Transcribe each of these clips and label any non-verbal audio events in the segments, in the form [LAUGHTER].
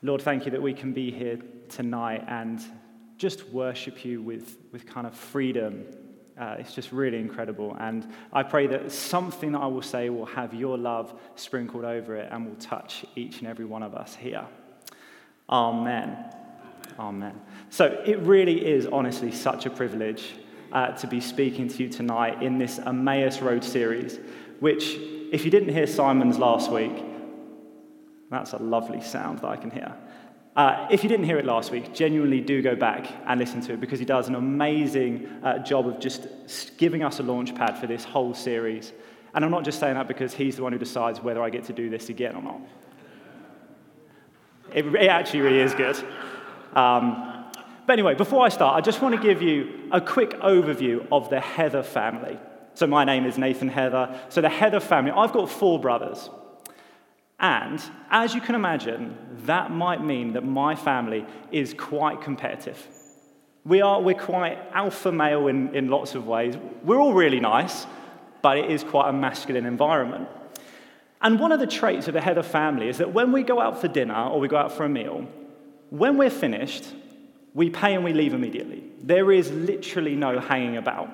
Lord, thank you that we can be here tonight and just worship you with, with kind of freedom. Uh, it's just really incredible. And I pray that something I will say will have your love sprinkled over it and will touch each and every one of us here. Amen. Amen. So it really is honestly such a privilege uh, to be speaking to you tonight in this Emmaus Road series, which, if you didn't hear Simon's last week, that's a lovely sound that I can hear. Uh, if you didn't hear it last week, genuinely do go back and listen to it because he does an amazing uh, job of just giving us a launch pad for this whole series. And I'm not just saying that because he's the one who decides whether I get to do this again or not. It, it actually really is good. Um, but anyway, before I start, I just want to give you a quick overview of the Heather family. So, my name is Nathan Heather. So, the Heather family, I've got four brothers. And as you can imagine, that might mean that my family is quite competitive. We are, we're quite alpha male in, in lots of ways. We're all really nice, but it is quite a masculine environment. And one of the traits of the Heather family is that when we go out for dinner or we go out for a meal, when we're finished, we pay and we leave immediately. There is literally no hanging about.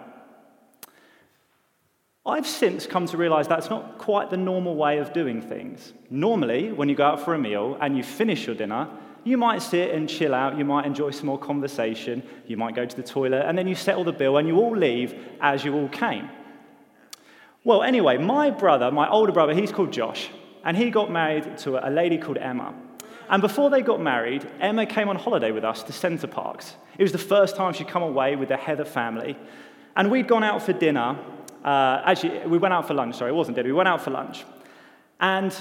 I've since come to realize that's not quite the normal way of doing things. Normally, when you go out for a meal and you finish your dinner, you might sit and chill out, you might enjoy some more conversation, you might go to the toilet, and then you settle the bill and you all leave as you all came. Well, anyway, my brother, my older brother, he's called Josh, and he got married to a lady called Emma. And before they got married, Emma came on holiday with us to Center Parcs. It was the first time she'd come away with the Heather family. And we'd gone out for dinner uh, actually, we went out for lunch, sorry, it wasn't dinner, we went out for lunch. And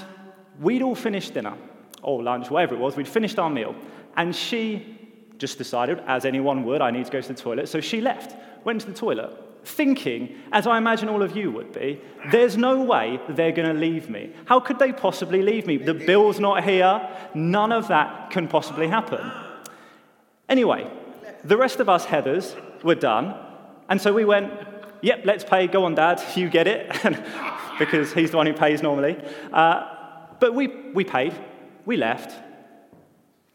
we'd all finished dinner, or lunch, whatever it was, we'd finished our meal. And she just decided, as anyone would, I need to go to the toilet. So she left, went to the toilet, thinking, as I imagine all of you would be, there's no way they're going to leave me. How could they possibly leave me? The bill's not here. None of that can possibly happen. Anyway, the rest of us Heathers were done. And so we went, yep, let's pay, go on, Dad, you get it, [LAUGHS] because he's the one who pays normally. Uh, but we, we paid, we left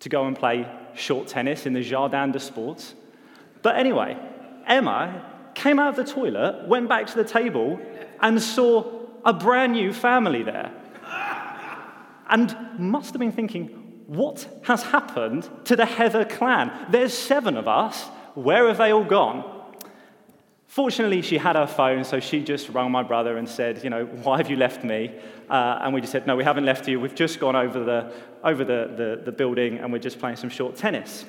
to go and play short tennis in the Jardin des Sports. But anyway, Emma came out of the toilet, went back to the table, and saw a brand new family there. And must have been thinking, what has happened to the Heather clan? There's seven of us. Where have they all gone? Fortunately, she had her phone, so she just rang my brother and said, You know, why have you left me? Uh, and we just said, No, we haven't left you. We've just gone over, the, over the, the, the building and we're just playing some short tennis.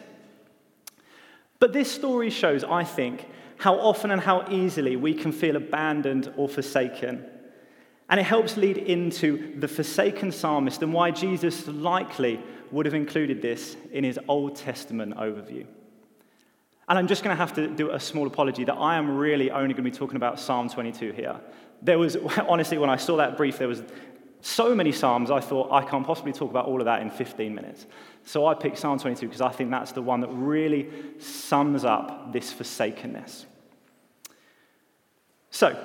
But this story shows, I think, how often and how easily we can feel abandoned or forsaken. And it helps lead into the forsaken psalmist and why Jesus likely would have included this in his Old Testament overview. And I'm just going to have to do a small apology that I am really only going to be talking about Psalm 22 here. There was, [LAUGHS] honestly, when I saw that brief, there was so many Psalms, I thought I can't possibly talk about all of that in 15 minutes. So I picked Psalm 22 because I think that's the one that really sums up this forsakenness. So,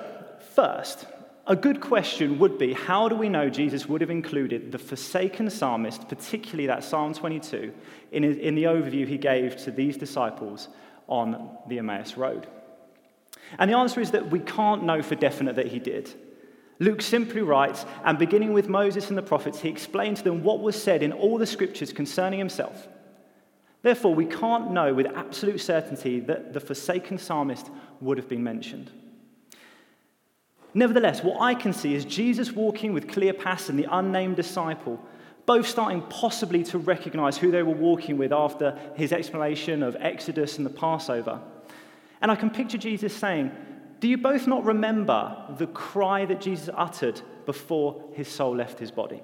first, a good question would be how do we know Jesus would have included the forsaken psalmist, particularly that Psalm 22, in, in the overview he gave to these disciples on the Emmaus Road? And the answer is that we can't know for definite that he did. Luke simply writes, and beginning with Moses and the prophets, he explained to them what was said in all the scriptures concerning himself. Therefore, we can't know with absolute certainty that the forsaken psalmist would have been mentioned. Nevertheless, what I can see is Jesus walking with Cleopas and the unnamed disciple both starting possibly to recognize who they were walking with after his explanation of Exodus and the Passover. And I can picture Jesus saying, Do you both not remember the cry that Jesus uttered before his soul left his body?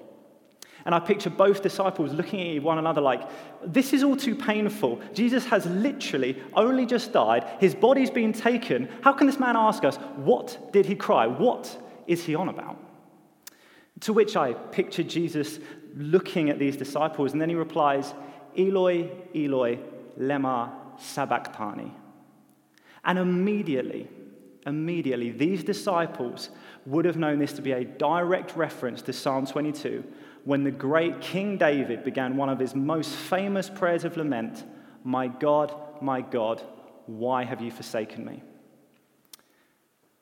And I picture both disciples looking at one another like, This is all too painful. Jesus has literally only just died. His body's been taken. How can this man ask us, What did he cry? What is he on about? To which I picture Jesus looking at these disciples, and then he replies, Eloi, Eloi, lema sabachthani. And immediately, immediately, these disciples would have known this to be a direct reference to Psalm 22, when the great King David began one of his most famous prayers of lament My God, my God, why have you forsaken me?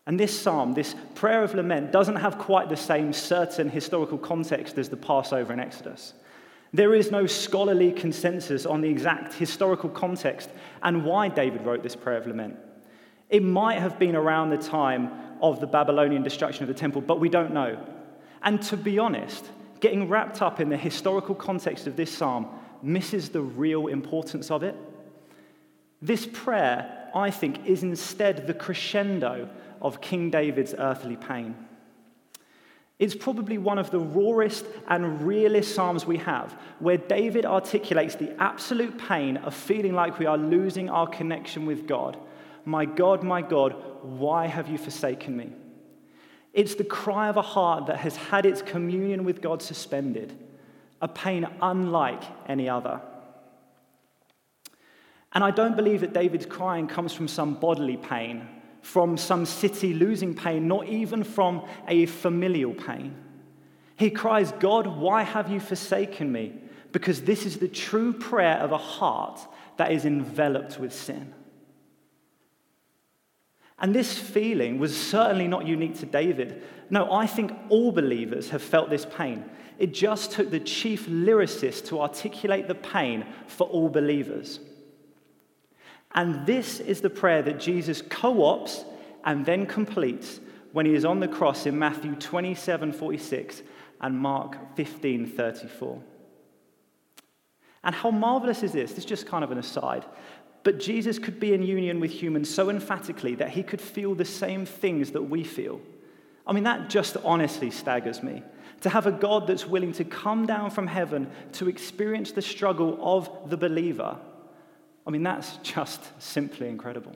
And this psalm, this prayer of lament, doesn't have quite the same certain historical context as the Passover in Exodus. There is no scholarly consensus on the exact historical context and why David wrote this prayer of lament. It might have been around the time of the Babylonian destruction of the temple, but we don't know. And to be honest, getting wrapped up in the historical context of this psalm misses the real importance of it. This prayer, I think, is instead the crescendo of King David's earthly pain. It's probably one of the rawest and realest Psalms we have, where David articulates the absolute pain of feeling like we are losing our connection with God. My God, my God, why have you forsaken me? It's the cry of a heart that has had its communion with God suspended, a pain unlike any other. And I don't believe that David's crying comes from some bodily pain from some city losing pain, not even from a familial pain. He cries, God, why have you forsaken me? Because this is the true prayer of a heart that is enveloped with sin. And this feeling was certainly not unique to David. No, I think all believers have felt this pain. It just took the chief lyricist to articulate the pain for all believers. And this is the prayer that Jesus co ops and then completes when he is on the cross in Matthew 27 46 and Mark 15 34. And how marvelous is this? This is just kind of an aside. But Jesus could be in union with humans so emphatically that he could feel the same things that we feel. I mean, that just honestly staggers me. To have a God that's willing to come down from heaven to experience the struggle of the believer I mean, that's just simply incredible.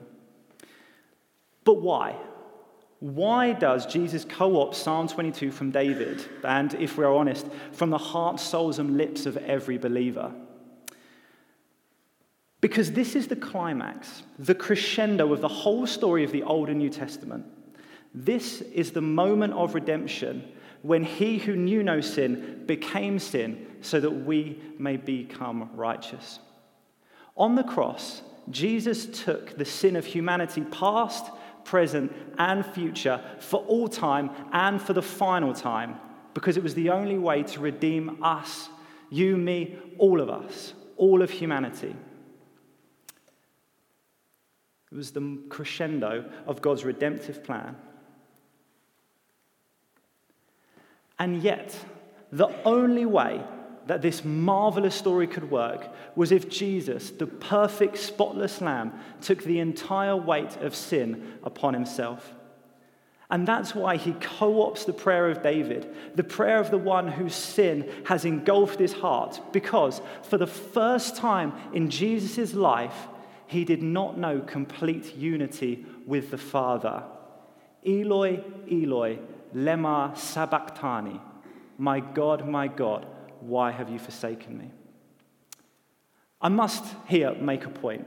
But why? Why does Jesus co opt Psalm 22 from David, and if we're honest, from the heart, souls, and lips of every believer? Because this is the climax, the crescendo of the whole story of the Old and New Testament. This is the moment of redemption when he who knew no sin became sin so that we may become righteous. On the cross, Jesus took the sin of humanity, past, present, and future, for all time and for the final time, because it was the only way to redeem us, you, me, all of us, all of humanity. It was the crescendo of God's redemptive plan. And yet, the only way that this marvelous story could work was if Jesus, the perfect, spotless lamb, took the entire weight of sin upon himself. And that's why he co opts the prayer of David, the prayer of the one whose sin has engulfed his heart, because for the first time in Jesus' life, he did not know complete unity with the Father. Eloi, Eloi, lema sabachthani. My God, my God, why have you forsaken me? I must here make a point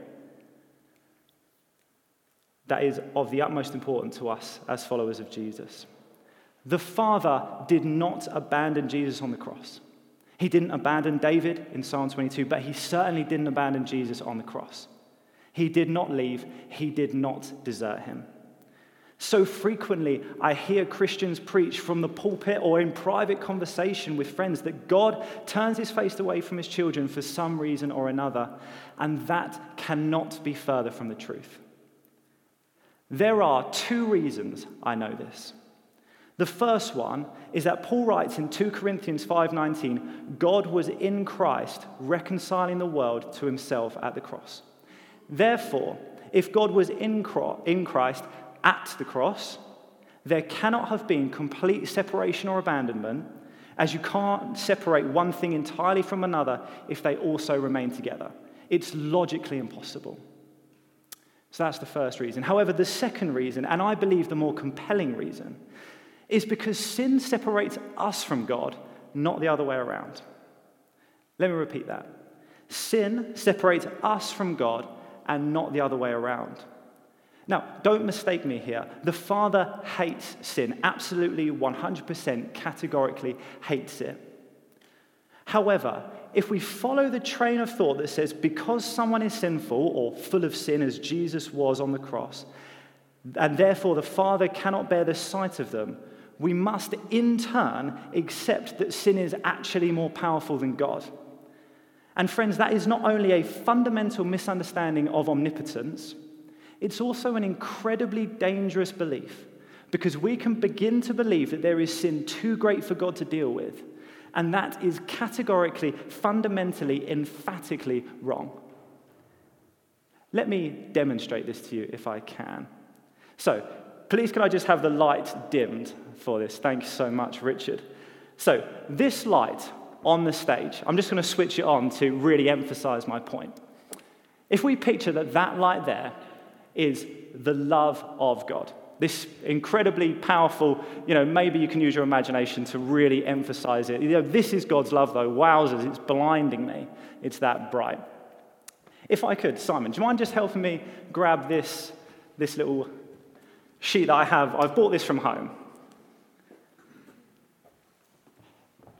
that is of the utmost importance to us as followers of Jesus. The Father did not abandon Jesus on the cross. He didn't abandon David in Psalm 22, but he certainly didn't abandon Jesus on the cross. He did not leave, he did not desert him. So frequently, I hear Christians preach from the pulpit or in private conversation with friends that God turns his face away from his children for some reason or another, and that cannot be further from the truth. There are two reasons I know this. The first one is that Paul writes in 2 Corinthians 5:19, God was in Christ reconciling the world to himself at the cross. Therefore, if God was in Christ at the cross, there cannot have been complete separation or abandonment, as you can't separate one thing entirely from another if they also remain together. It's logically impossible. So that's the first reason. However, the second reason, and I believe the more compelling reason, is because sin separates us from God, not the other way around. Let me repeat that. Sin separates us from God and not the other way around. Now, don't mistake me here. The Father hates sin, absolutely 100% categorically hates it. However, if we follow the train of thought that says because someone is sinful or full of sin as Jesus was on the cross, and therefore the Father cannot bear the sight of them, we must in turn accept that sin is actually more powerful than God. And friends, that is not only a fundamental misunderstanding of omnipotence, it's also an incredibly dangerous belief because we can begin to believe that there is sin too great for God to deal with and that is categorically, fundamentally, emphatically wrong. Let me demonstrate this to you if I can. So, please, can I just have the light dimmed for this? Thank you so much, Richard. So, this light on the stage, I'm just going to switch it on to really emphasize my point. If we picture that that light there is the love of God, this incredibly powerful, you know, maybe you can use your imagination to really emphasize it. You know, this is God's love, though. Wowzers, it's blinding me. It's that bright. If I could, Simon, do you mind just helping me grab this, this little sheet that I have? I've bought this from home.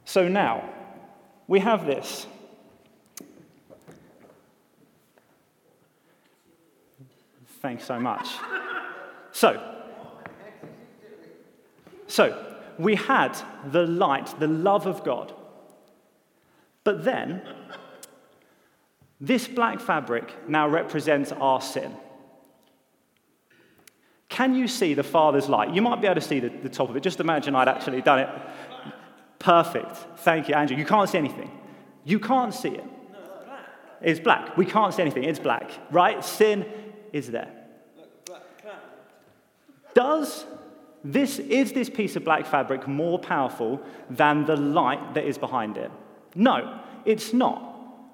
So now, we have this. Thanks so much. So, so, we had the light, the love of God. But then, this black fabric now represents our sin. Can you see the Father's light? You might be able to see the, the top of it. Just imagine I'd actually done it. Perfect. Thank you, Andrew. You can't see anything. You can't see it. It's black. We can't see anything. It's black, right? Sin is there. Does this, is this piece of black fabric more powerful than the light that is behind it? No, it's not.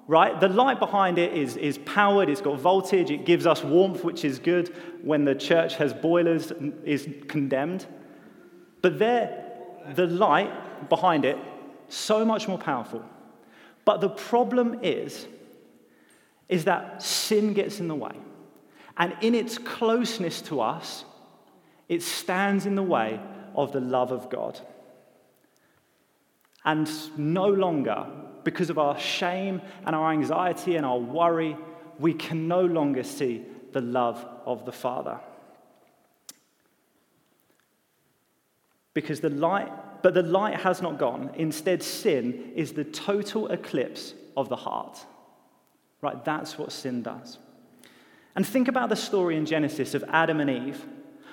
Right? The light behind it is, is powered, it's got voltage, it gives us warmth, which is good when the church has boilers, is condemned. But there, the light behind it, so much more powerful. But the problem is, is that sin gets in the way. And in its closeness to us, it stands in the way of the love of God. And no longer, because of our shame and our anxiety and our worry, we can no longer see the love of the Father. Because the light, but the light has not gone. Instead, sin is the total eclipse of the heart. Right? That's what sin does. And think about the story in Genesis of Adam and Eve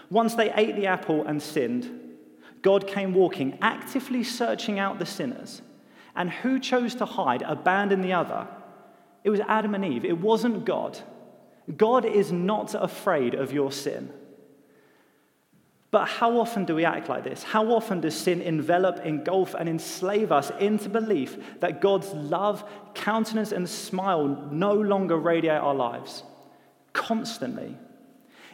once they ate the apple and sinned, God came walking, actively searching out the sinners. And who chose to hide, abandon the other? It was Adam and Eve. It wasn't God. God is not afraid of your sin. But how often do we act like this? How often does sin envelop, engulf, and enslave us into belief that God's love, countenance, and smile no longer radiate our lives? Constantly.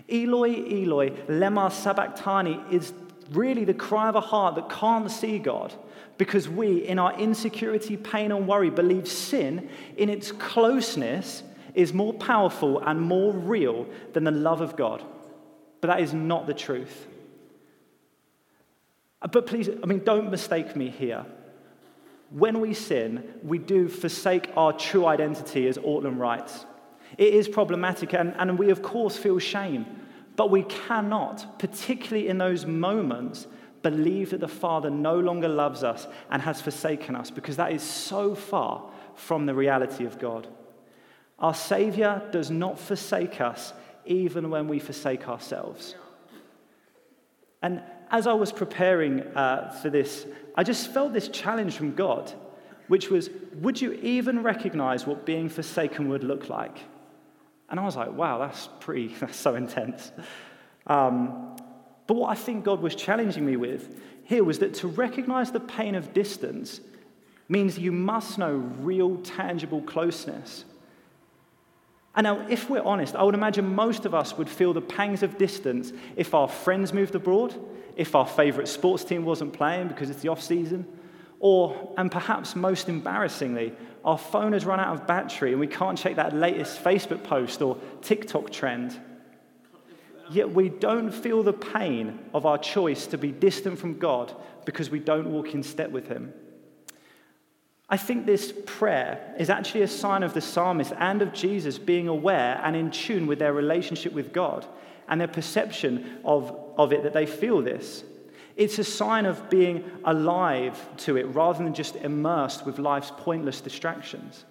Eloi, Eloi, lema sabachthani is really the cry of a heart that can't see God because we, in our insecurity, pain, and worry, believe sin in its closeness is more powerful and more real than the love of God. But that is not the truth. Uh, but please, I mean, don't mistake me here. When we sin, we do forsake our true identity, as Ortlund writes. It is problematic, and, and we, of course, feel shame. But we cannot, particularly in those moments, believe that the Father no longer loves us and has forsaken us because that is so far from the reality of God. Our Savior does not forsake us even when we forsake ourselves. And as I was preparing uh, for this, I just felt this challenge from God, which was Would you even recognize what being forsaken would look like? And I was like, wow, that's pretty, [LAUGHS] that's so intense. Um, but what I think God was challenging me with here was that to recognize the pain of distance means you must know real, tangible closeness. And now, if we're honest, I would imagine most of us would feel the pangs of distance if our friends moved abroad, if our favorite sports team wasn't playing because it's the off season, or, and perhaps most embarrassingly, our phone has run out of battery and we can't check that latest Facebook post or TikTok trend. Yet we don't feel the pain of our choice to be distant from God because we don't walk in step with Him. I think this prayer is actually a sign of the psalmist and of Jesus being aware and in tune with their relationship with God and their perception of, of it that they feel this. It's a sign of being alive to it rather than just immersed with life's pointless distractions.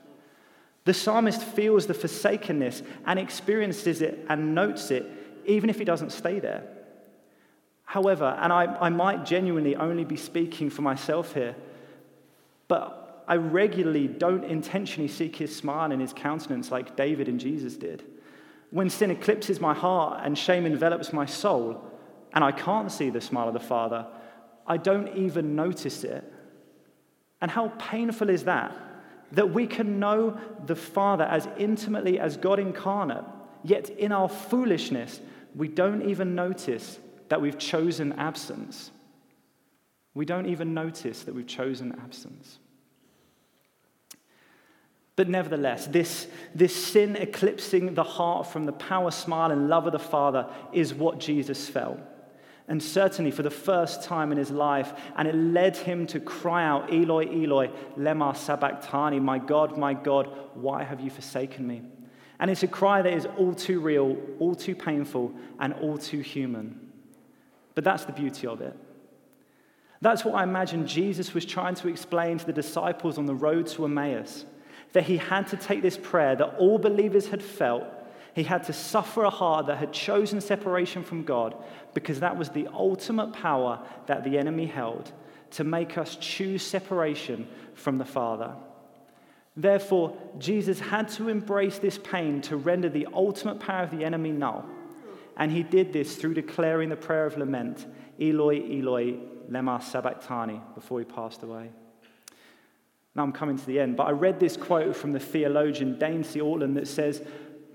The psalmist feels the forsakenness and experiences it and notes it, even if he doesn't stay there. However, and I, I might genuinely only be speaking for myself here, but I regularly don't intentionally seek his smile and his countenance like David and Jesus did. When sin eclipses my heart and shame envelops my soul, and I can't see the smile of the Father, I don't even notice it. And how painful is that? That we can know the Father as intimately as God incarnate, yet in our foolishness, we don't even notice that we've chosen absence. We don't even notice that we've chosen absence. But nevertheless, this, this sin eclipsing the heart from the power, smile, and love of the Father is what Jesus felt. And certainly for the first time in his life, and it led him to cry out, Eloi, Eloi, lema sabachthani, my God, my God, why have you forsaken me? And it's a cry that is all too real, all too painful, and all too human. But that's the beauty of it. That's what I imagine Jesus was trying to explain to the disciples on the road to Emmaus that he had to take this prayer that all believers had felt. He had to suffer a heart that had chosen separation from God because that was the ultimate power that the enemy held to make us choose separation from the Father. Therefore, Jesus had to embrace this pain to render the ultimate power of the enemy null. And he did this through declaring the prayer of lament, Eloi, Eloi, lema sabachthani, before he passed away. Now I'm coming to the end, but I read this quote from the theologian Dane C. Ortlund that says,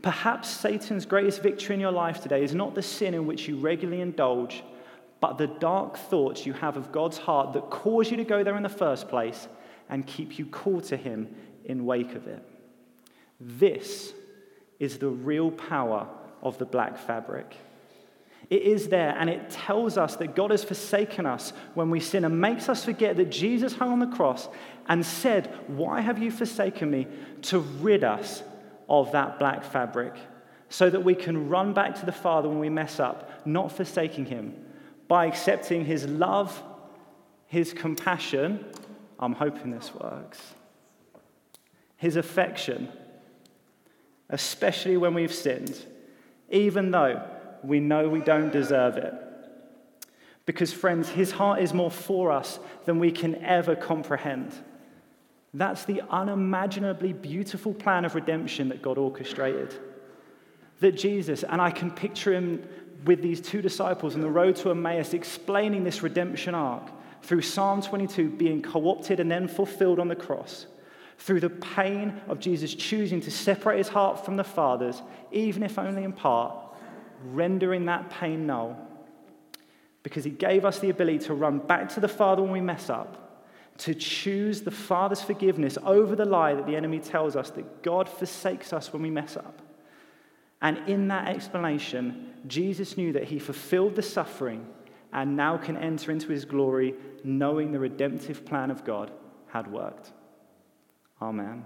Perhaps Satan's greatest victory in your life today is not the sin in which you regularly indulge, but the dark thoughts you have of God's heart that cause you to go there in the first place and keep you called to Him in wake of it. This is the real power of the black fabric. It is there, and it tells us that God has forsaken us when we sin and makes us forget that Jesus hung on the cross and said, Why have you forsaken me? to rid us of that black fabric so that we can run back to the Father when we mess up, not forsaking Him, by accepting His love, His compassion. I'm hoping this works. His affection, especially when we've sinned even though we know we don't deserve it. Because, friends, his heart is more for us than we can ever comprehend. That's the unimaginably beautiful plan of redemption that God orchestrated. That Jesus, and I can picture him with these two disciples on the road to Emmaus explaining this redemption arc through Psalm 22 being co opted and then fulfilled on the cross through the pain of Jesus choosing to separate his heart from the Father's, even if only in part, rendering that pain null. Because he gave us the ability to run back to the Father when we mess up, to choose the Father's forgiveness over the lie that the enemy tells us that God forsakes us when we mess up. And in that explanation, Jesus knew that he fulfilled the suffering and now can enter into his glory, knowing the redemptive plan of God had worked. Amen.